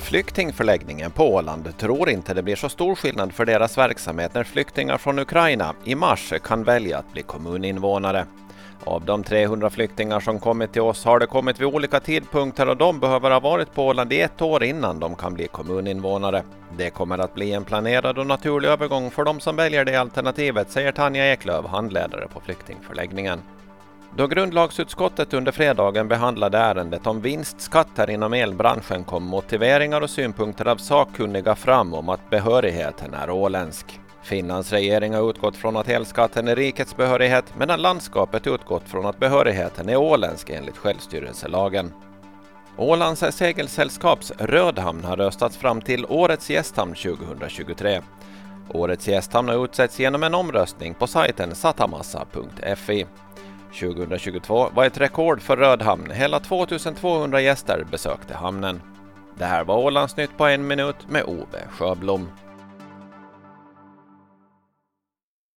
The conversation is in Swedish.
Flyktingförläggningen på Åland tror inte det blir så stor skillnad för deras verksamhet när flyktingar från Ukraina i mars kan välja att bli kommuninvånare. Av de 300 flyktingar som kommit till oss har det kommit vid olika tidpunkter och de behöver ha varit på Åland i ett år innan de kan bli kommuninvånare. Det kommer att bli en planerad och naturlig övergång för de som väljer det alternativet, säger Tanja Eklöf, handledare på flyktingförläggningen. Då grundlagsutskottet under fredagen behandlade ärendet om vinstskatter inom elbranschen kom motiveringar och synpunkter av sakkunniga fram om att behörigheten är åländsk. Finlands regering har utgått från att elskatten är rikets behörighet medan landskapet utgått från att behörigheten är åländsk enligt självstyrelselagen. Ålands segelsällskaps Rödhamn har röstats fram till Årets gästhamn 2023. Årets gästhamn har utsetts genom en omröstning på sajten satamassa.fi. 2022 var ett rekord för Rödhamn. Hela 2200 gäster besökte hamnen. Det här var Ålandsnytt på en minut med Ove Sjöblom.